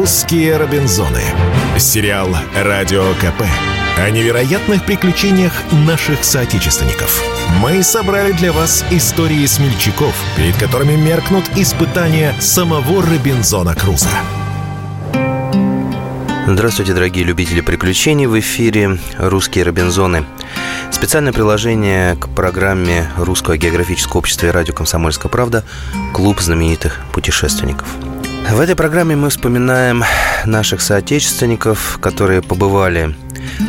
«Русские Робинзоны». Сериал «Радио КП» о невероятных приключениях наших соотечественников. Мы собрали для вас истории смельчаков, перед которыми меркнут испытания самого Робинзона Круза. Здравствуйте, дорогие любители приключений. В эфире «Русские Робинзоны». Специальное приложение к программе Русского географического общества и радио «Комсомольская правда» «Клуб знаменитых путешественников». В этой программе мы вспоминаем наших соотечественников, которые побывали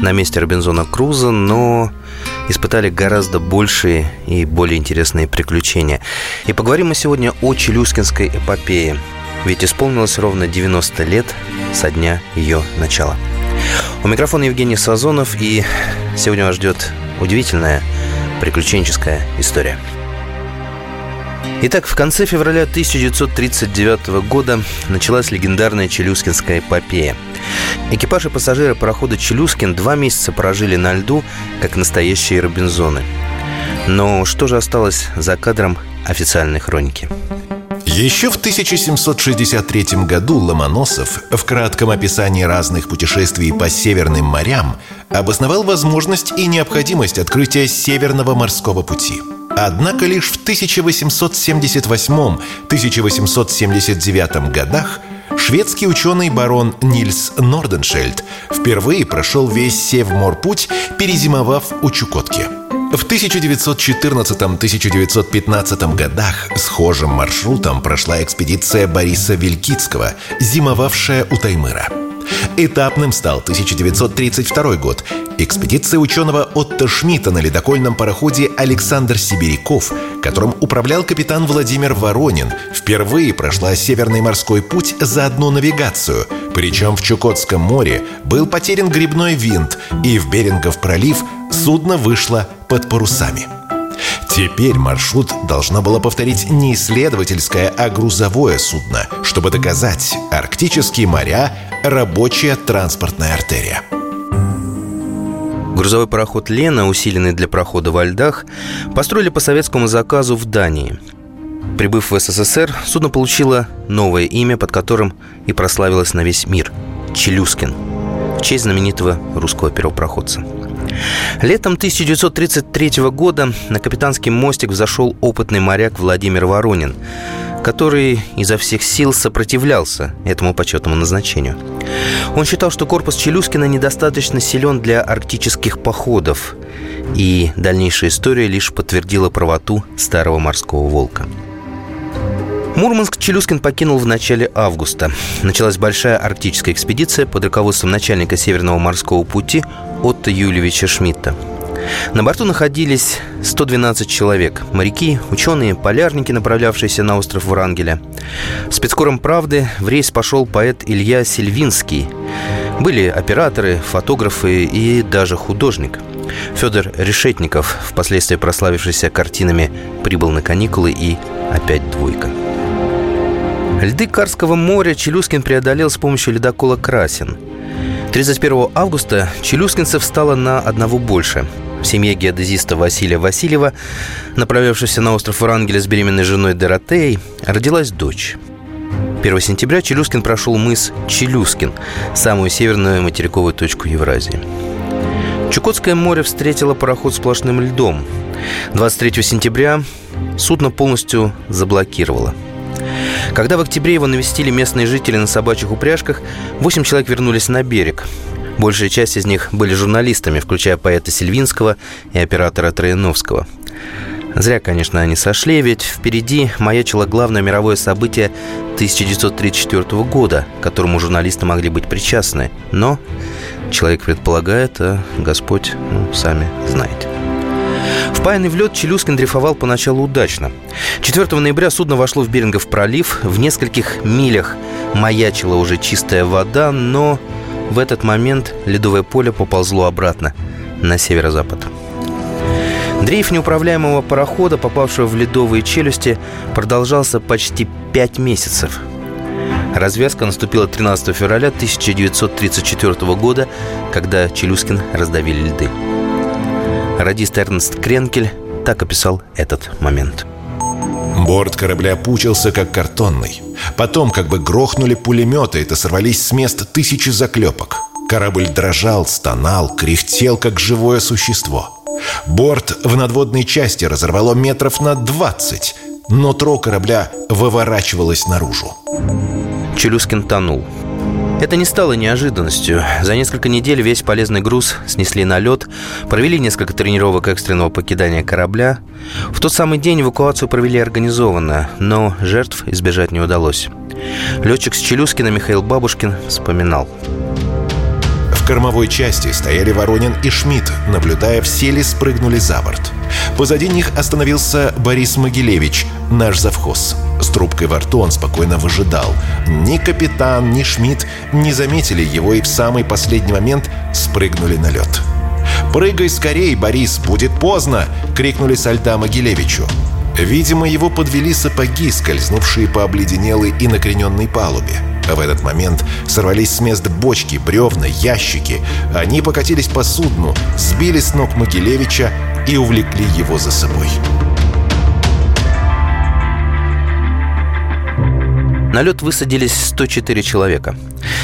на месте Робинзона Круза, но испытали гораздо большие и более интересные приключения. И поговорим мы сегодня о Челюскинской эпопее, ведь исполнилось ровно 90 лет со дня ее начала. У микрофона Евгений Сазонов, и сегодня вас ждет удивительная приключенческая история – Итак, в конце февраля 1939 года началась легендарная Челюскинская эпопея. Экипаж и пассажиры парохода «Челюскин» два месяца прожили на льду, как настоящие Робинзоны. Но что же осталось за кадром официальной хроники? Еще в 1763 году Ломоносов в кратком описании разных путешествий по северным морям обосновал возможность и необходимость открытия Северного морского пути – Однако лишь в 1878-1879 годах шведский ученый барон Нильс Норденшельд впервые прошел весь Севморпуть, перезимовав у Чукотки. В 1914-1915 годах схожим маршрутом прошла экспедиция Бориса Вилькицкого, зимовавшая у Таймыра – Этапным стал 1932 год. Экспедиция ученого Отто Шмидта на ледокольном пароходе Александр Сибиряков, которым управлял капитан Владимир Воронин, впервые прошла Северный морской путь за одну навигацию. Причем в Чукотском море был потерян грибной винт, и в Берингов пролив судно вышло под парусами. Теперь маршрут должно было повторить не исследовательское, а грузовое судно, чтобы доказать, арктические моря – рабочая транспортная артерия. Грузовой пароход «Лена», усиленный для прохода во льдах, построили по советскому заказу в Дании. Прибыв в СССР, судно получило новое имя, под которым и прославилось на весь мир – «Челюскин», в честь знаменитого русского первопроходца – Летом 1933 года на капитанский мостик взошел опытный моряк Владимир Воронин, который изо всех сил сопротивлялся этому почетному назначению. Он считал, что корпус Челюскина недостаточно силен для арктических походов, и дальнейшая история лишь подтвердила правоту старого морского волка – Мурманск Челюскин покинул в начале августа. Началась большая арктическая экспедиция под руководством начальника Северного морского пути Отто Юлевича Шмидта. На борту находились 112 человек. Моряки, ученые, полярники, направлявшиеся на остров Врангеля. Спецкором «Правды» в рейс пошел поэт Илья Сильвинский. Были операторы, фотографы и даже художник. Федор Решетников, впоследствии прославившийся картинами «Прибыл на каникулы» и «Опять двойка». Льды Карского моря Челюскин преодолел с помощью ледокола «Красин». 31 августа челюскинцев стало на одного больше. В семье геодезиста Василия Васильева, направлявшегося на остров Врангеля с беременной женой Доротеей, родилась дочь. 1 сентября Челюскин прошел мыс Челюскин, самую северную материковую точку Евразии. Чукотское море встретило пароход сплошным льдом. 23 сентября судно полностью заблокировало – когда в октябре его навестили местные жители на собачьих упряжках, восемь человек вернулись на берег. Большая часть из них были журналистами, включая поэта Сильвинского и оператора Трояновского. Зря, конечно, они сошли, ведь впереди маячило главное мировое событие 1934 года, к которому журналисты могли быть причастны. Но человек предполагает, а Господь, ну, сами знаете. Впаянный в лед Челюскин дрейфовал поначалу удачно. 4 ноября судно вошло в Берингов пролив. В нескольких милях маячила уже чистая вода, но в этот момент ледовое поле поползло обратно на северо-запад. Дрейф неуправляемого парохода, попавшего в ледовые челюсти, продолжался почти пять месяцев. Развязка наступила 13 февраля 1934 года, когда Челюскин раздавили льды. Радист Эрнст Кренкель так описал этот момент. Борт корабля пучился, как картонный. Потом как бы грохнули пулеметы, это сорвались с мест тысячи заклепок. Корабль дрожал, стонал, кряхтел, как живое существо. Борт в надводной части разорвало метров на 20. Нутро корабля выворачивалось наружу. Челюскин тонул. Это не стало неожиданностью. За несколько недель весь полезный груз снесли на лед, провели несколько тренировок экстренного покидания корабля. В тот самый день эвакуацию провели организованно, но жертв избежать не удалось. Летчик с Челюскина Михаил Бабушкин вспоминал. В кормовой части стояли Воронин и Шмидт, наблюдая, все ли спрыгнули за борт. Позади них остановился Борис Могилевич, наш завхоз. С трубкой во рту он спокойно выжидал. Ни капитан, ни Шмидт не заметили его и в самый последний момент спрыгнули на лед. «Прыгай скорей, Борис, будет поздно!» — крикнули со льда Могилевичу. Видимо, его подвели сапоги, скользнувшие по обледенелой и накрененной палубе. В этот момент сорвались с мест бочки, бревна, ящики. Они покатились по судну, сбили с ног Могилевича и увлекли его за собой. На лед высадились 104 человека.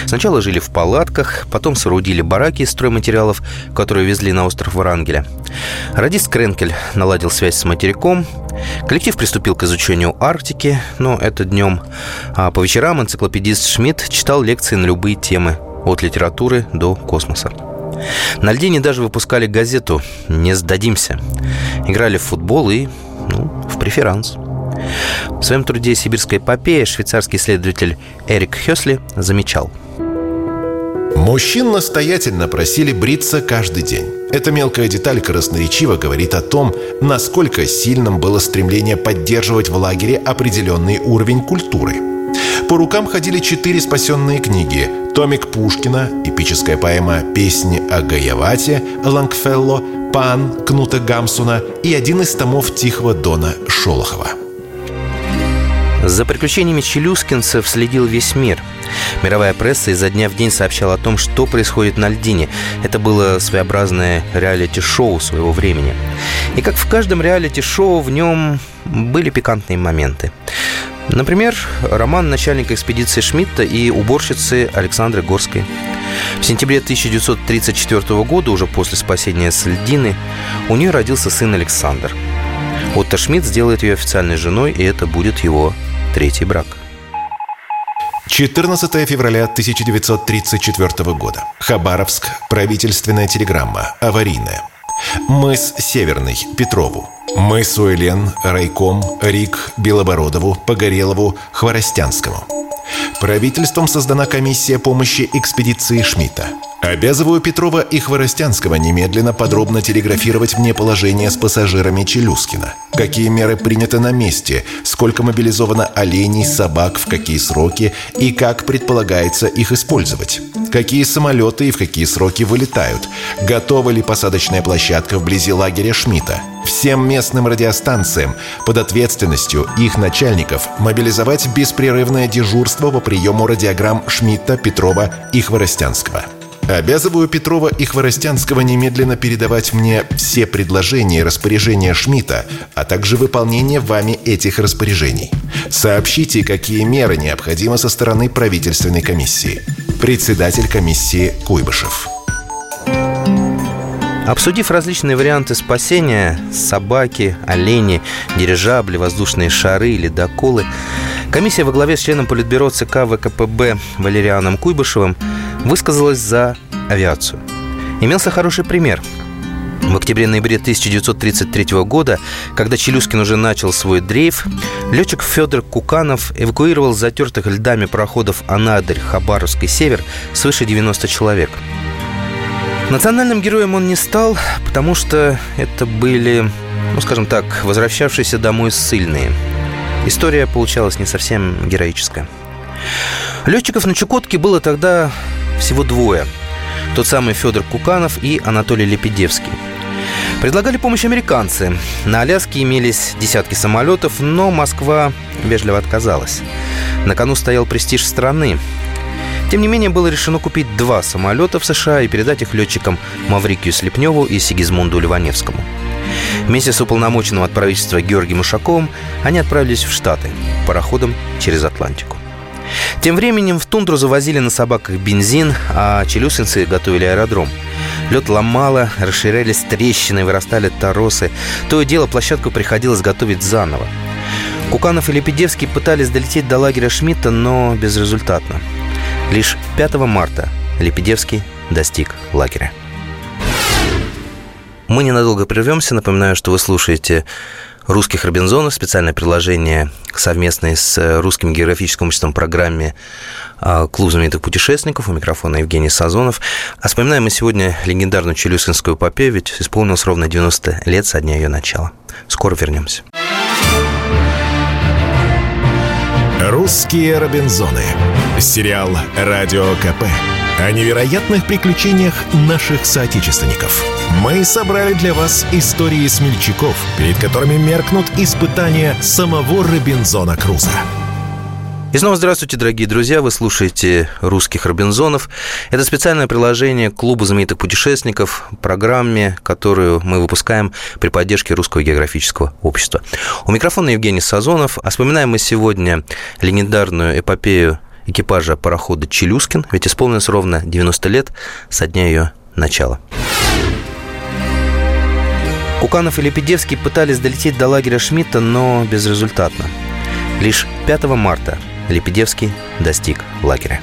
Сначала жили в палатках, потом соорудили бараки из стройматериалов, которые везли на остров Врангеля. Радист Кренкель наладил связь с материком. Коллектив приступил к изучению Арктики, но это днем. А по вечерам энциклопедист Шмидт читал лекции на любые темы, от литературы до космоса. На льдине даже выпускали газету «Не сдадимся». Играли в футбол и, ну, в преферанс. В своем труде «Сибирская эпопея» швейцарский исследователь Эрик Хёсли замечал. Мужчин настоятельно просили бриться каждый день. Эта мелкая деталь красноречиво говорит о том, насколько сильным было стремление поддерживать в лагере определенный уровень культуры. По рукам ходили четыре спасенные книги Томик Пушкина, эпическая поэма «Песни о Гаявате» Лангфелло, «Пан» Кнута Гамсуна и один из томов Тихого Дона Шолохова. За приключениями челюскинцев следил весь мир. Мировая пресса изо дня в день сообщала о том, что происходит на льдине. Это было своеобразное реалити-шоу своего времени. И как в каждом реалити-шоу, в нем были пикантные моменты. Например, роман начальника экспедиции Шмидта и уборщицы Александры Горской. В сентябре 1934 года, уже после спасения с льдины, у нее родился сын Александр. Отто Шмидт сделает ее официальной женой, и это будет его третий брак. 14 февраля 1934 года. Хабаровск. Правительственная телеграмма. Аварийная. Мыс Северный. Петрову. Мыс Уэлен. Райком. Рик. Белобородову. Погорелову. Хворостянскому. Правительством создана комиссия помощи экспедиции Шмидта. Обязываю Петрова и Хворостянского немедленно подробно телеграфировать мне положение с пассажирами Челюскина. Какие меры приняты на месте, сколько мобилизовано оленей, собак, в какие сроки и как предполагается их использовать. Какие самолеты и в какие сроки вылетают. Готова ли посадочная площадка вблизи лагеря Шмидта. Всем местным радиостанциям под ответственностью их начальников мобилизовать беспрерывное дежурство по приему радиограмм Шмидта, Петрова и Хворостянского. Обязываю Петрова и Хворостянского немедленно передавать мне все предложения и распоряжения Шмидта, а также выполнение вами этих распоряжений. Сообщите, какие меры необходимы со стороны правительственной комиссии. Председатель комиссии Куйбышев. Обсудив различные варианты спасения – собаки, олени, дирижабли, воздушные шары, ледоколы – комиссия во главе с членом Политбюро ЦК ВКПБ Валерианом Куйбышевым высказалась за авиацию. Имелся хороший пример. В октябре-ноябре 1933 года, когда Челюскин уже начал свой дрейф, летчик Федор Куканов эвакуировал с затертых льдами пароходов «Анадырь», «Хабаровск» и «Север» свыше 90 человек – Национальным героем он не стал, потому что это были, ну, скажем так, возвращавшиеся домой ссыльные. История получалась не совсем героическая. Летчиков на Чукотке было тогда всего двое. Тот самый Федор Куканов и Анатолий Лепедевский. Предлагали помощь американцы. На Аляске имелись десятки самолетов, но Москва вежливо отказалась. На кону стоял престиж страны. Тем не менее, было решено купить два самолета в США и передать их летчикам Маврикию Слепневу и Сигизмунду Ливаневскому. Вместе с уполномоченным от правительства Георгием Ушаковым они отправились в Штаты пароходом через Атлантику. Тем временем в тундру завозили на собаках бензин, а челюскинцы готовили аэродром. Лед ломало, расширялись трещины, вырастали торосы. То и дело площадку приходилось готовить заново. Куканов и Лепедевский пытались долететь до лагеря Шмидта, но безрезультатно. Лишь 5 марта Лепедевский достиг лагеря. Мы ненадолго прервемся. Напоминаю, что вы слушаете русских Робинзонов, специальное приложение совместное с Русским географическим обществом программе а, «Клуб знаменитых путешественников». У микрофона Евгений Сазонов. А вспоминаем мы сегодня легендарную Челюскинскую эпопею, ведь исполнилось ровно 90 лет со дня ее начала. Скоро вернемся. «Русские Робинзоны». Сериал «Радио КП» о невероятных приключениях наших соотечественников. Мы собрали для вас истории смельчаков, перед которыми меркнут испытания самого Робинзона Круза. И снова здравствуйте, дорогие друзья. Вы слушаете «Русских Робинзонов». Это специальное приложение Клуба знаменитых путешественников, программе, которую мы выпускаем при поддержке Русского географического общества. У микрофона Евгений Сазонов. А вспоминаем мы сегодня легендарную эпопею экипажа парохода «Челюскин», ведь исполнилось ровно 90 лет со дня ее начала. Куканов и Лепедевский пытались долететь до лагеря Шмидта, но безрезультатно. Лишь 5 марта Лепедевский достиг лагеря.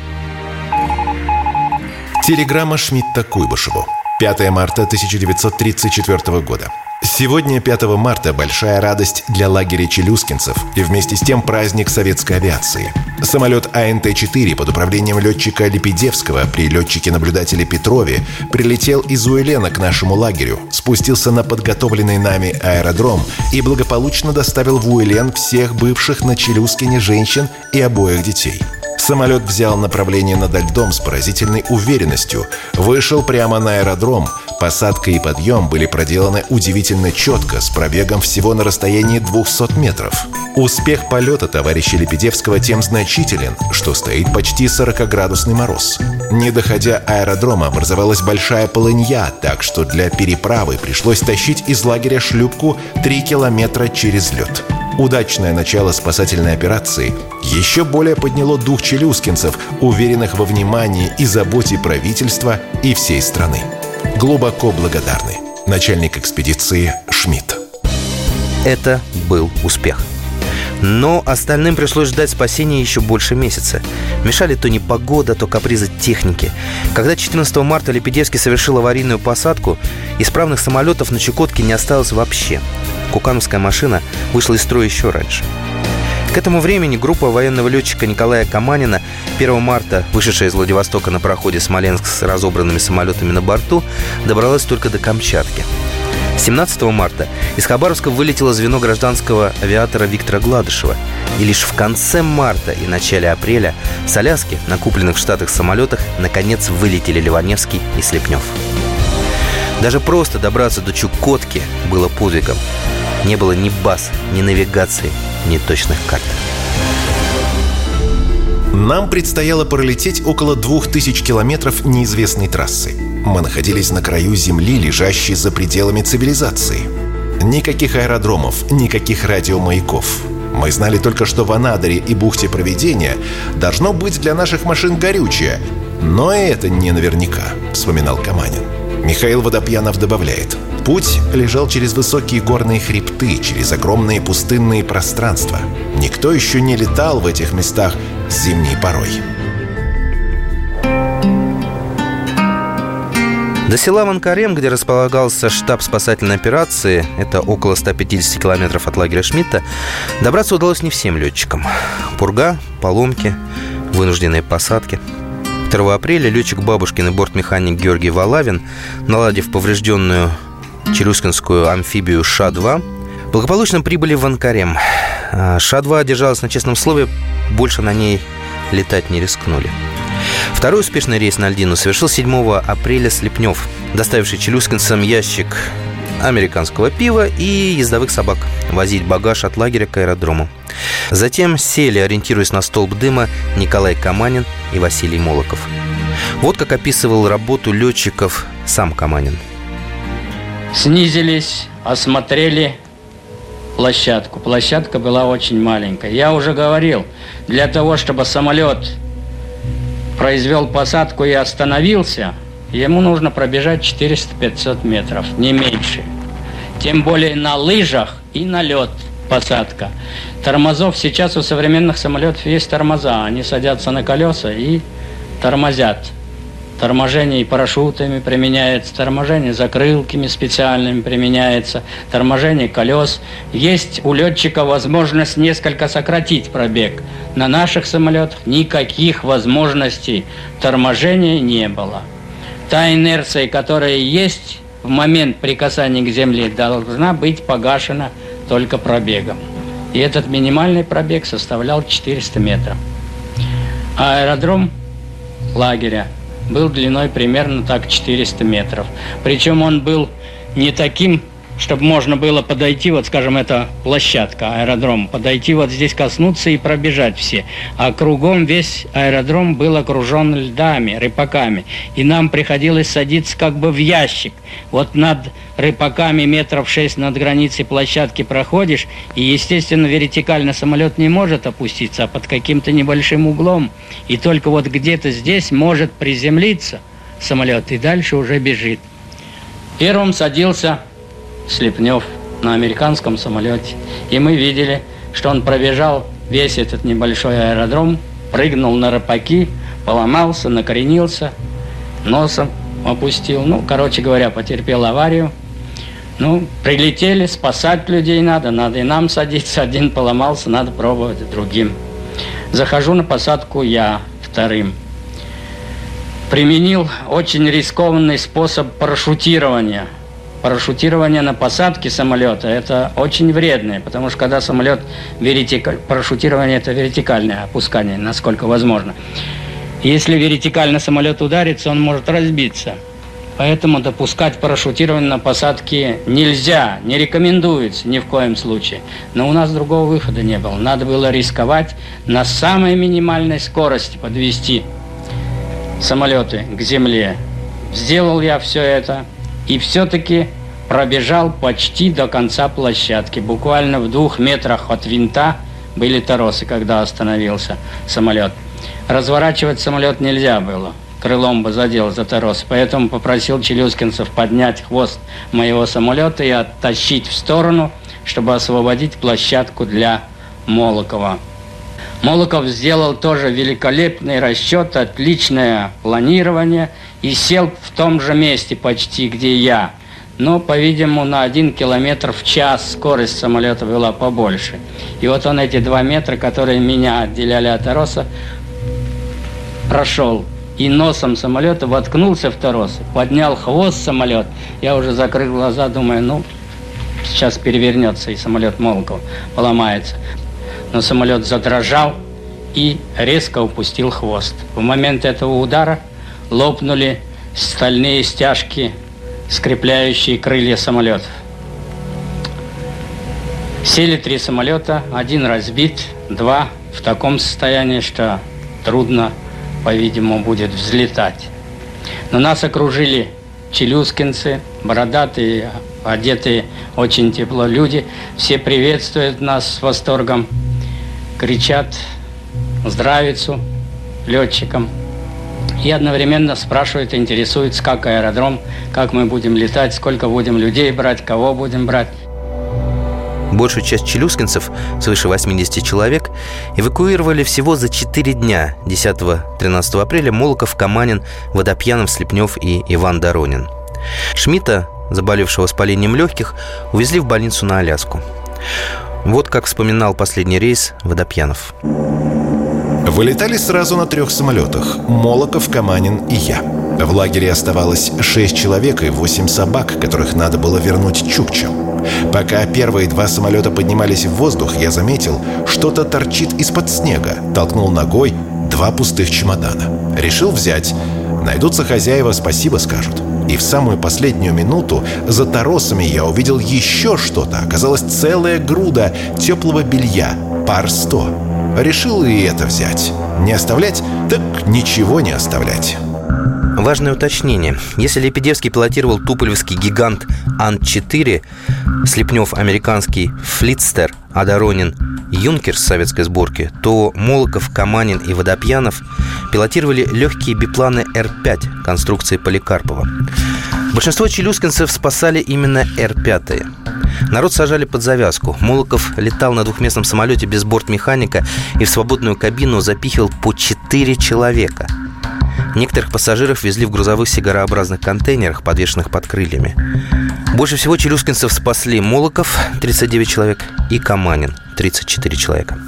Телеграмма Шмидта Куйбышеву. 5 марта 1934 года. Сегодня, 5 марта, большая радость для лагеря челюскинцев и вместе с тем праздник советской авиации. Самолет АНТ-4 под управлением летчика Лепедевского при летчике-наблюдателе Петрове прилетел из Уэлена к нашему лагерю, спустился на подготовленный нами аэродром и благополучно доставил в Уэлен всех бывших на Челюскине женщин и обоих детей – Самолет взял направление над льдом с поразительной уверенностью, вышел прямо на аэродром. Посадка и подъем были проделаны удивительно четко, с пробегом всего на расстоянии 200 метров. Успех полета товарища Лепедевского тем значителен, что стоит почти 40-градусный мороз. Не доходя аэродрома, образовалась большая полынья, так что для переправы пришлось тащить из лагеря шлюпку 3 километра через лед. Удачное начало спасательной операции еще более подняло дух челюскинцев, уверенных во внимании и заботе правительства и всей страны. Глубоко благодарны. Начальник экспедиции Шмидт. Это был успех. Но остальным пришлось ждать спасения еще больше месяца. Мешали то непогода, то капризы техники. Когда 14 марта Лепедевский совершил аварийную посадку, исправных самолетов на Чукотке не осталось вообще. Кукановская машина вышла из строя еще раньше. К этому времени группа военного летчика Николая Каманина 1 марта, вышедшая из Владивостока на проходе Смоленск с разобранными самолетами на борту, добралась только до Камчатки. 17 марта из Хабаровска вылетело звено гражданского авиатора Виктора Гладышева. И лишь в конце марта и начале апреля с Аляски на купленных в Штатах самолетах наконец вылетели Ливаневский и Слепнев. Даже просто добраться до Чукотки было подвигом. Не было ни баз, ни навигации, ни точных карт. Нам предстояло пролететь около двух тысяч километров неизвестной трассы. Мы находились на краю Земли, лежащей за пределами цивилизации. Никаких аэродромов, никаких радиомаяков. Мы знали только, что в Анадыре и бухте Проведения должно быть для наших машин горючее. Но это не наверняка, вспоминал Каманин. Михаил Водопьянов добавляет. Путь лежал через высокие горные хребты, через огромные пустынные пространства. Никто еще не летал в этих местах зимней порой. До села Ванкарем, где располагался штаб спасательной операции, это около 150 километров от лагеря Шмидта, добраться удалось не всем летчикам. Пурга, поломки, вынужденные посадки – 2 апреля летчик Бабушкин и бортмеханик Георгий Валавин, наладив поврежденную челюскинскую амфибию Ша-2, благополучно прибыли в Анкарем. А, Ша-2 держалась на честном слове, больше на ней летать не рискнули. Второй успешный рейс на льдину совершил 7 апреля Слепнев, доставивший челюскинцам ящик американского пива и ездовых собак, возить багаж от лагеря к аэродрому. Затем сели, ориентируясь на столб дыма, Николай Каманин и Василий Молоков. Вот как описывал работу летчиков сам Каманин. снизились, осмотрели площадку. Площадка была очень маленькая. Я уже говорил, для того, чтобы самолет произвел посадку и остановился, ему нужно пробежать 400-500 метров, не меньше. Тем более на лыжах и на лед посадка. Тормозов сейчас у современных самолетов есть тормоза. Они садятся на колеса и тормозят. Торможение парашютами применяется, торможение закрылками специальными применяется, торможение колес. Есть у летчика возможность несколько сократить пробег. На наших самолетах никаких возможностей торможения не было. Та инерция, которая есть в момент прикасания к земле, должна быть погашена только пробегом. И этот минимальный пробег составлял 400 метров. Аэродром лагеря был длиной примерно так 400 метров. Причем он был не таким чтобы можно было подойти, вот скажем, это площадка, аэродром, подойти вот здесь коснуться и пробежать все. А кругом весь аэродром был окружен льдами, рыпаками. И нам приходилось садиться как бы в ящик. Вот над рыпаками метров шесть над границей площадки проходишь, и, естественно, вертикально самолет не может опуститься, а под каким-то небольшим углом. И только вот где-то здесь может приземлиться самолет, и дальше уже бежит. Первым садился Слепнев на американском самолете. И мы видели, что он пробежал весь этот небольшой аэродром, прыгнул на рапаки, поломался, накоренился, носом опустил. Ну, короче говоря, потерпел аварию. Ну, прилетели, спасать людей надо, надо и нам садиться. Один поломался, надо пробовать другим. Захожу на посадку я вторым. Применил очень рискованный способ парашютирования – парашютирование на посадке самолета – это очень вредное, потому что когда самолет вертикаль... парашютирование – это вертикальное опускание, насколько возможно. Если вертикально самолет ударится, он может разбиться. Поэтому допускать парашютирование на посадке нельзя, не рекомендуется ни в коем случае. Но у нас другого выхода не было. Надо было рисковать на самой минимальной скорости подвести самолеты к земле. Сделал я все это – и все-таки пробежал почти до конца площадки. Буквально в двух метрах от винта были торосы, когда остановился самолет. Разворачивать самолет нельзя было. Крылом бы задел за торос. Поэтому попросил челюскинцев поднять хвост моего самолета и оттащить в сторону, чтобы освободить площадку для Молокова. Молоков сделал тоже великолепный расчет, отличное планирование и сел в том же месте почти, где я. Но, по-видимому, на один километр в час скорость самолета была побольше. И вот он эти два метра, которые меня отделяли от Ороса, прошел. И носом самолета воткнулся в торос, поднял хвост самолет. Я уже закрыл глаза, думаю, ну, сейчас перевернется, и самолет Молоков поломается но самолет задрожал и резко упустил хвост. В момент этого удара лопнули стальные стяжки, скрепляющие крылья самолетов. Сели три самолета, один разбит, два в таком состоянии, что трудно, по-видимому, будет взлетать. Но нас окружили челюскинцы, бородатые, одетые очень тепло люди. Все приветствуют нас с восторгом кричат здравицу летчикам и одновременно спрашивают, интересуются, как аэродром, как мы будем летать, сколько будем людей брать, кого будем брать. Большую часть челюскинцев, свыше 80 человек, эвакуировали всего за 4 дня 10-13 апреля Молоков, Каманин, Водопьянов, Слепнев и Иван Доронин. Шмидта, заболевшего воспалением легких, увезли в больницу на Аляску. Вот как вспоминал последний рейс Водопьянов. Вылетали сразу на трех самолетах – Молоков, Каманин и я. В лагере оставалось шесть человек и восемь собак, которых надо было вернуть Чукчам. Пока первые два самолета поднимались в воздух, я заметил, что-то торчит из-под снега. Толкнул ногой два пустых чемодана. Решил взять. Найдутся хозяева, спасибо скажут. И в самую последнюю минуту за торосами я увидел еще что-то. Оказалось целая груда теплого белья, пар сто. Решил и это взять. Не оставлять, так ничего не оставлять. Важное уточнение. Если Лепедевский пилотировал туполевский гигант Ан-4, Слепнев американский Флитстер, а Доронин Юнкер с советской сборки, то Молоков, Каманин и Водопьянов пилотировали легкие бипланы Р-5 конструкции Поликарпова. Большинство челюскинцев спасали именно Р-5. Народ сажали под завязку. Молоков летал на двухместном самолете без бортмеханика и в свободную кабину запихивал по четыре человека – Некоторых пассажиров везли в грузовых сигарообразных контейнерах, подвешенных под крыльями. Больше всего челюскинцев спасли Молоков, 39 человек, и Каманин, 34 человека.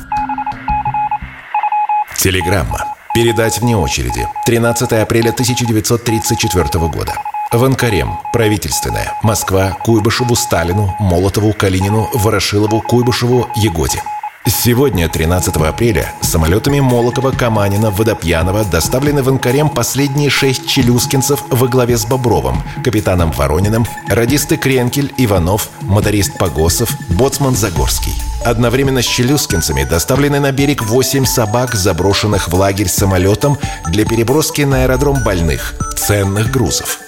Телеграмма. Передать вне очереди. 13 апреля 1934 года. Ванкарем. Правительственная. Москва. Куйбышеву, Сталину, Молотову, Калинину, Ворошилову, Куйбышеву, Егоде. Сегодня, 13 апреля, самолетами Молокова, Каманина, Водопьянова доставлены в Анкарем последние шесть челюскинцев во главе с Бобровым, капитаном Ворониным, радисты Кренкель, Иванов, моторист Погосов, боцман Загорский. Одновременно с челюскинцами доставлены на берег 8 собак, заброшенных в лагерь самолетом для переброски на аэродром больных, ценных грузов.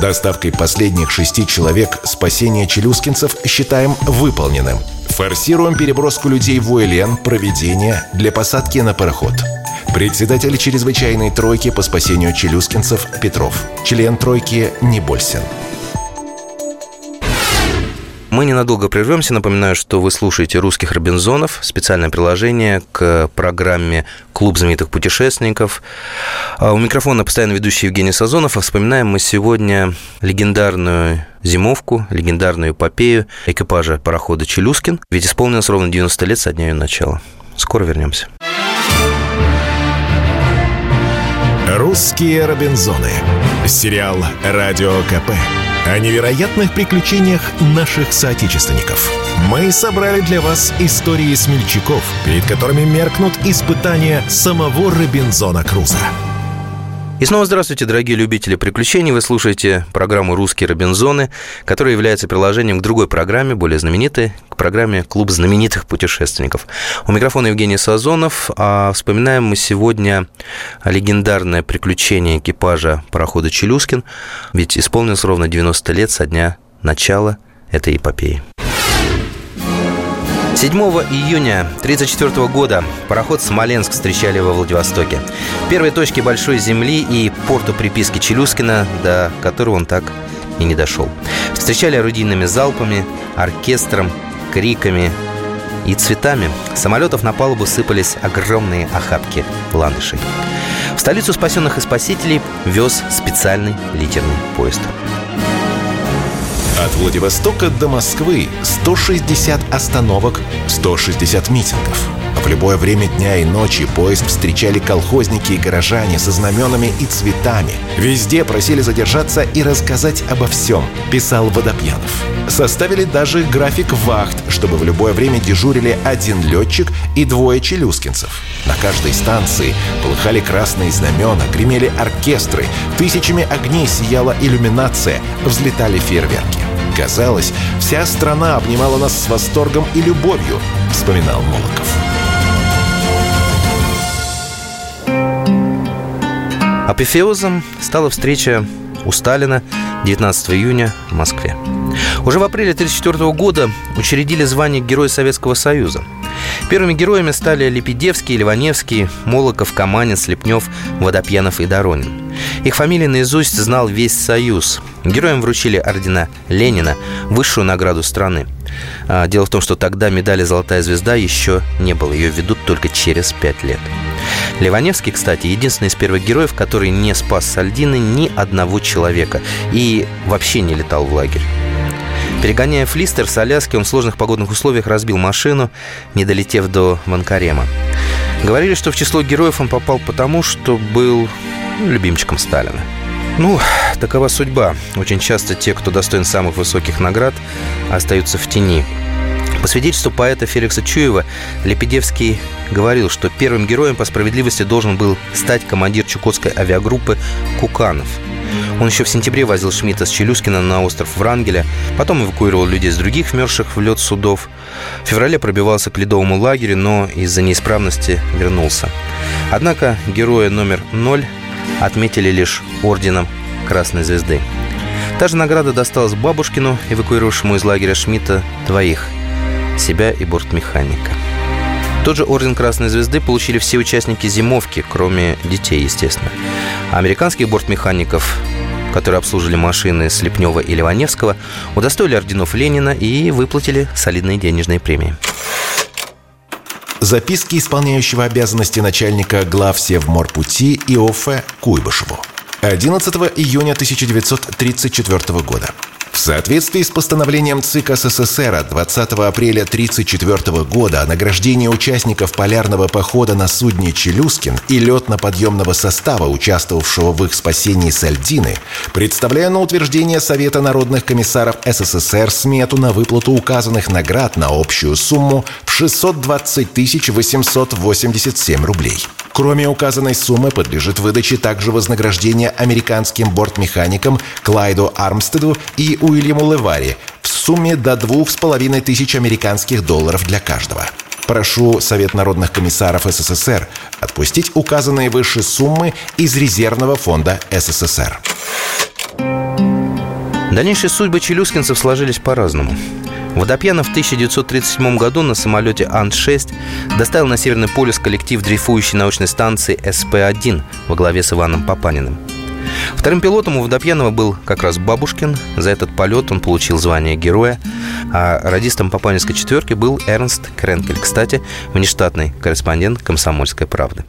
Доставкой последних шести человек спасение челюскинцев считаем выполненным – Форсируем переброску людей в УЛН проведение для посадки на пароход. Председатель чрезвычайной тройки по спасению челюскинцев Петров. Член тройки Небольсин. Мы ненадолго прервемся. Напоминаю, что вы слушаете «Русских Робинзонов», специальное приложение к программе «Клуб знаменитых путешественников». А у микрофона постоянно ведущий Евгений Сазонов. А вспоминаем мы сегодня легендарную зимовку, легендарную эпопею экипажа парохода «Челюскин». Ведь исполнилось ровно 90 лет со дня ее начала. Скоро вернемся. «Русские Робинзоны». Сериал «Радио КП» о невероятных приключениях наших соотечественников. Мы собрали для вас истории смельчаков, перед которыми меркнут испытания самого Робинзона Круза. И снова здравствуйте, дорогие любители приключений. Вы слушаете программу «Русские Робинзоны», которая является приложением к другой программе, более знаменитой, к программе «Клуб знаменитых путешественников». У микрофона Евгений Сазонов. А вспоминаем мы сегодня легендарное приключение экипажа парохода «Челюскин», ведь исполнилось ровно 90 лет со дня начала этой эпопеи. 7 июня 1934 года пароход «Смоленск» встречали во Владивостоке. Первой точке Большой Земли и порту приписки Челюскина, до которого он так и не дошел. Встречали орудийными залпами, оркестром, криками и цветами. Самолетов на палубу сыпались огромные охапки ландышей. В столицу спасенных и спасителей вез специальный литерный поезд. От Владивостока до Москвы 160 остановок, 160 митингов. В любое время дня и ночи поезд встречали колхозники и горожане со знаменами и цветами. Везде просили задержаться и рассказать обо всем, писал Водопьянов. Составили даже график вахт, чтобы в любое время дежурили один летчик и двое челюскинцев. На каждой станции полыхали красные знамена, гремели оркестры, тысячами огней сияла иллюминация, взлетали фейерверки. Казалось, вся страна обнимала нас с восторгом и любовью, вспоминал Молоков. Апофеозом стала встреча у Сталина 19 июня в Москве. Уже в апреле 1934 года учредили звание Героя Советского Союза. Первыми героями стали Лепедевский, Ливаневский, Молоков, Каманин, Слепнев, Водопьянов и Доронин. Их фамилии наизусть знал весь Союз. Героям вручили ордена Ленина, высшую награду страны. А, дело в том, что тогда медали «Золотая звезда» еще не было. Ее ведут только через пять лет. Ливаневский, кстати, единственный из первых героев, который не спас Сальдины ни одного человека и вообще не летал в лагерь. Перегоняя флистер с Аляски, он в сложных погодных условиях разбил машину, не долетев до Ванкарема. Говорили, что в число героев он попал потому, что был ну, любимчиком Сталина. Ну, такова судьба. Очень часто те, кто достоин самых высоких наград, остаются в тени. По свидетельству поэта Феликса Чуева, Лепедевский говорил, что первым героем по справедливости должен был стать командир чукотской авиагруппы Куканов – он еще в сентябре возил Шмидта с Челюскина на остров Врангеля, потом эвакуировал людей с других вмерзших в лед судов. В феврале пробивался к ледовому лагерю, но из-за неисправности вернулся. Однако героя номер ноль отметили лишь орденом Красной Звезды. Та же награда досталась Бабушкину, эвакуировавшему из лагеря Шмидта двоих – себя и бортмеханика. Тот же Орден Красной Звезды получили все участники зимовки, кроме детей, естественно. А американских бортмехаников которые обслуживали машины Слепнева и Ливаневского, удостоили орденов Ленина и выплатили солидные денежные премии. Записки исполняющего обязанности начальника глав Севморпути Иофе Куйбышеву. 11 июня 1934 года. Соответствии с постановлением ЦИК СССР от 20 апреля 1934 года о награждении участников полярного похода на судне «Челюскин» и летно-подъемного состава, участвовавшего в их спасении Сальдины, представляю на утверждение Совета народных комиссаров СССР смету на выплату указанных наград на общую сумму в 620 887 рублей. Кроме указанной суммы подлежит выдаче также вознаграждение американским бортмеханикам Клайду Армстеду и Уильяму Левари в сумме до двух с половиной тысяч американских долларов для каждого. Прошу Совет народных комиссаров СССР отпустить указанные выше суммы из резервного фонда СССР. Дальнейшие судьбы челюскинцев сложились по-разному. Водопьянов в 1937 году на самолете Ан-6 доставил на Северный полюс коллектив дрейфующей научной станции СП-1 во главе с Иваном Папаниным. Вторым пилотом у Водопьянова был как раз Бабушкин. За этот полет он получил звание героя. А радистом Папанинской четверки был Эрнст Кренкель. Кстати, внештатный корреспондент «Комсомольской правды».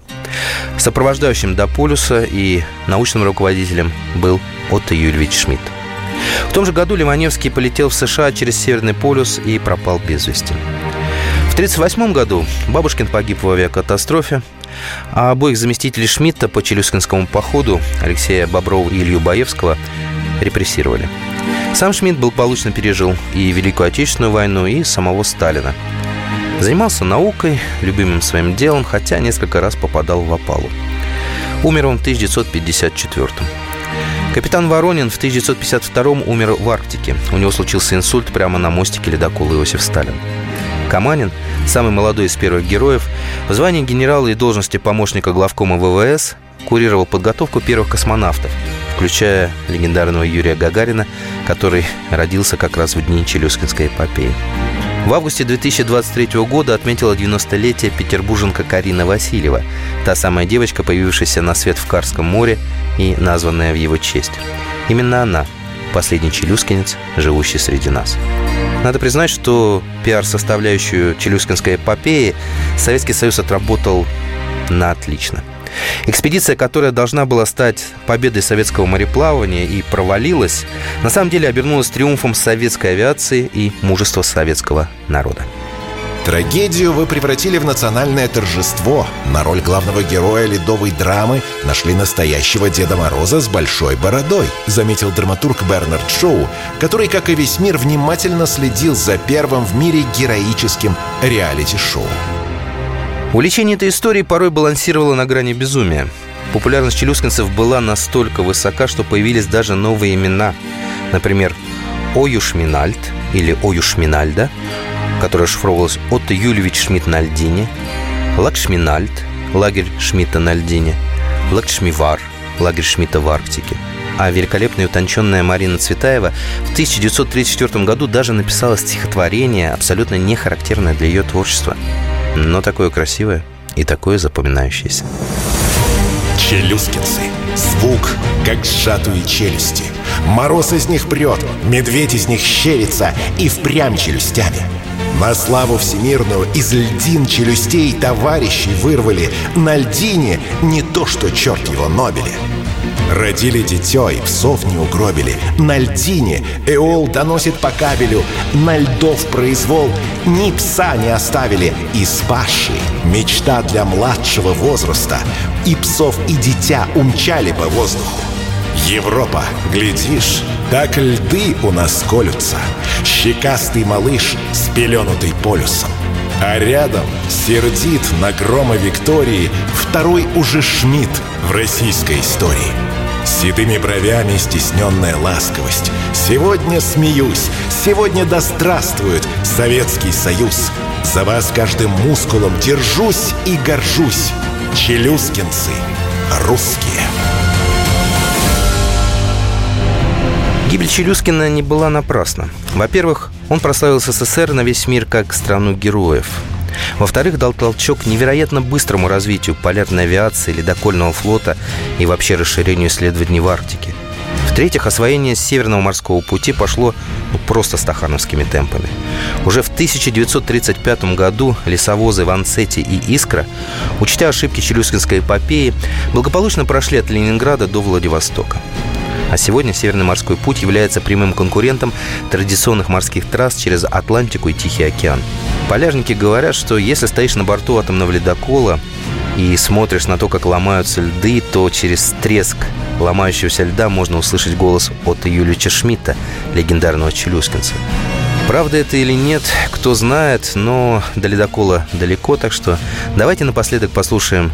Сопровождающим до полюса и научным руководителем был Отто Юльевич Шмидт. В том же году Ливаневский полетел в США через Северный полюс и пропал без вести. В 1938 году Бабушкин погиб в авиакатастрофе, а обоих заместителей Шмидта по Челюскинскому походу Алексея Боброва и Илью Баевского репрессировали. Сам Шмидт был получно пережил и Великую Отечественную войну, и самого Сталина. Занимался наукой, любимым своим делом, хотя несколько раз попадал в опалу. Умер он в 1954 Капитан Воронин в 1952 умер в Арктике. У него случился инсульт прямо на мостике ледокола Иосиф Сталин. Каманин, самый молодой из первых героев, в звании генерала и должности помощника главкома ВВС курировал подготовку первых космонавтов, включая легендарного Юрия Гагарина, который родился как раз в дни Челюскинской эпопеи. В августе 2023 года отметила 90-летие петербурженка Карина Васильева, та самая девочка, появившаяся на свет в Карском море и названная в его честь. Именно она – последний челюскинец, живущий среди нас. Надо признать, что пиар-составляющую челюскинской эпопеи Советский Союз отработал на отлично – Экспедиция, которая должна была стать победой советского мореплавания и провалилась, на самом деле обернулась триумфом советской авиации и мужества советского народа. Трагедию вы превратили в национальное торжество. На роль главного героя ледовой драмы нашли настоящего Деда Мороза с большой бородой, заметил драматург Бернард Шоу, который, как и весь мир, внимательно следил за первым в мире героическим реалити-шоу. Увлечение этой историей порой балансировало на грани безумия. Популярность челюскинцев была настолько высока, что появились даже новые имена. Например, Оюшминальд или Оюшминальда, которая шифровалась Отто Юльевич Шмидт на льдине, Лакшминальд, лагерь Шмидта на льдине, Лакшмивар, лагерь Шмидта в Арктике. А великолепная и утонченная Марина Цветаева в 1934 году даже написала стихотворение, абсолютно не характерное для ее творчества – но такое красивое и такое запоминающееся. Челюскинцы. Звук, как сжатые челюсти. Мороз из них прет, медведь из них щерится и впрямь челюстями. На славу всемирную из льдин челюстей товарищей вырвали. На льдине не то, что черт его Нобеле. Родили дитё и псов не угробили. На льдине Эол доносит по кабелю. На льдов произвол ни пса не оставили. И спасший мечта для младшего возраста. И псов, и дитя умчали по воздуху. Европа, глядишь, так льды у нас колются. Щекастый малыш, спеленутый полюсом. А рядом сердит на грома Виктории Второй уже Шмидт в российской истории. Седыми бровями стесненная ласковость. Сегодня смеюсь, сегодня да здравствует Советский Союз. За вас каждым мускулом держусь и горжусь. Челюскинцы русские. Гибель Челюскина не была напрасна. Во-первых, он прославился СССР на весь мир как страну героев. Во-вторых, дал толчок невероятно быстрому развитию полярной авиации, ледокольного флота и вообще расширению исследований в Арктике. В-третьих, освоение Северного морского пути пошло ну, просто стахановскими темпами. Уже в 1935 году лесовозы Ванцетти и Искра, учтя ошибки Челюскинской эпопеи, благополучно прошли от Ленинграда до Владивостока. А сегодня Северный морской путь является прямым конкурентом традиционных морских трасс через Атлантику и Тихий океан. Полярники говорят, что если стоишь на борту атомного ледокола и смотришь на то, как ломаются льды, то через треск ломающегося льда можно услышать голос Отто Юлича Шмидта, легендарного челюскинца. Правда это или нет, кто знает, но до ледокола далеко, так что давайте напоследок послушаем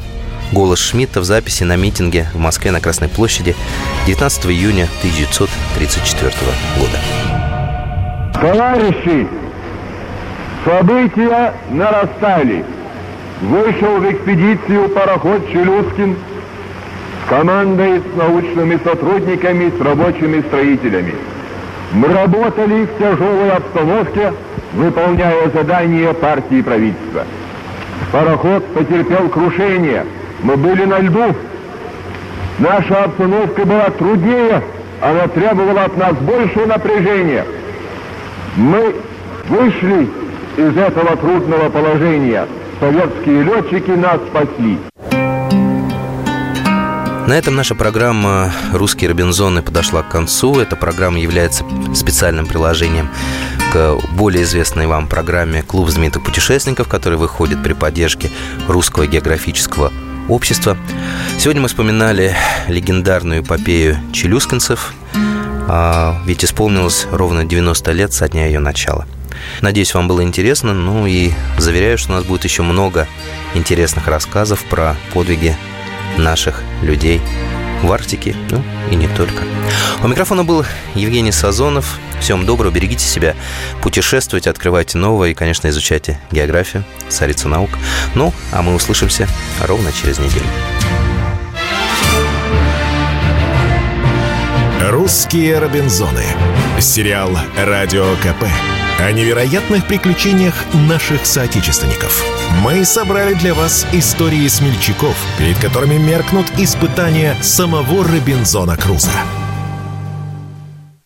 голос Шмидта в записи на митинге в Москве на Красной площади 19 июня 1934 года. Товарищи, события нарастали. Вышел в экспедицию пароход «Челюскин» с командой, с научными сотрудниками, с рабочими строителями. Мы работали в тяжелой обстановке, выполняя задания партии и правительства. Пароход потерпел крушение – мы были на льду. Наша обстановка была труднее, она требовала от нас больше напряжения. Мы вышли из этого трудного положения. Советские летчики нас спасли. На этом наша программа «Русские Робинзоны» подошла к концу. Эта программа является специальным приложением к более известной вам программе «Клуб знаменитых путешественников», который выходит при поддержке Русского географического общества. Сегодня мы вспоминали легендарную эпопею челюскинцев, а, ведь исполнилось ровно 90 лет со дня ее начала. Надеюсь, вам было интересно, ну и заверяю, что у нас будет еще много интересных рассказов про подвиги наших людей в Арктике, ну и не только. У микрофона был Евгений Сазонов. Всем доброго, берегите себя, путешествуйте, открывайте новое и, конечно, изучайте географию, царицу наук. Ну, а мы услышимся ровно через неделю. «Русские Робинзоны». Сериал «Радио КП» о невероятных приключениях наших соотечественников. Мы собрали для вас истории смельчаков, перед которыми меркнут испытания самого Робинзона Круза –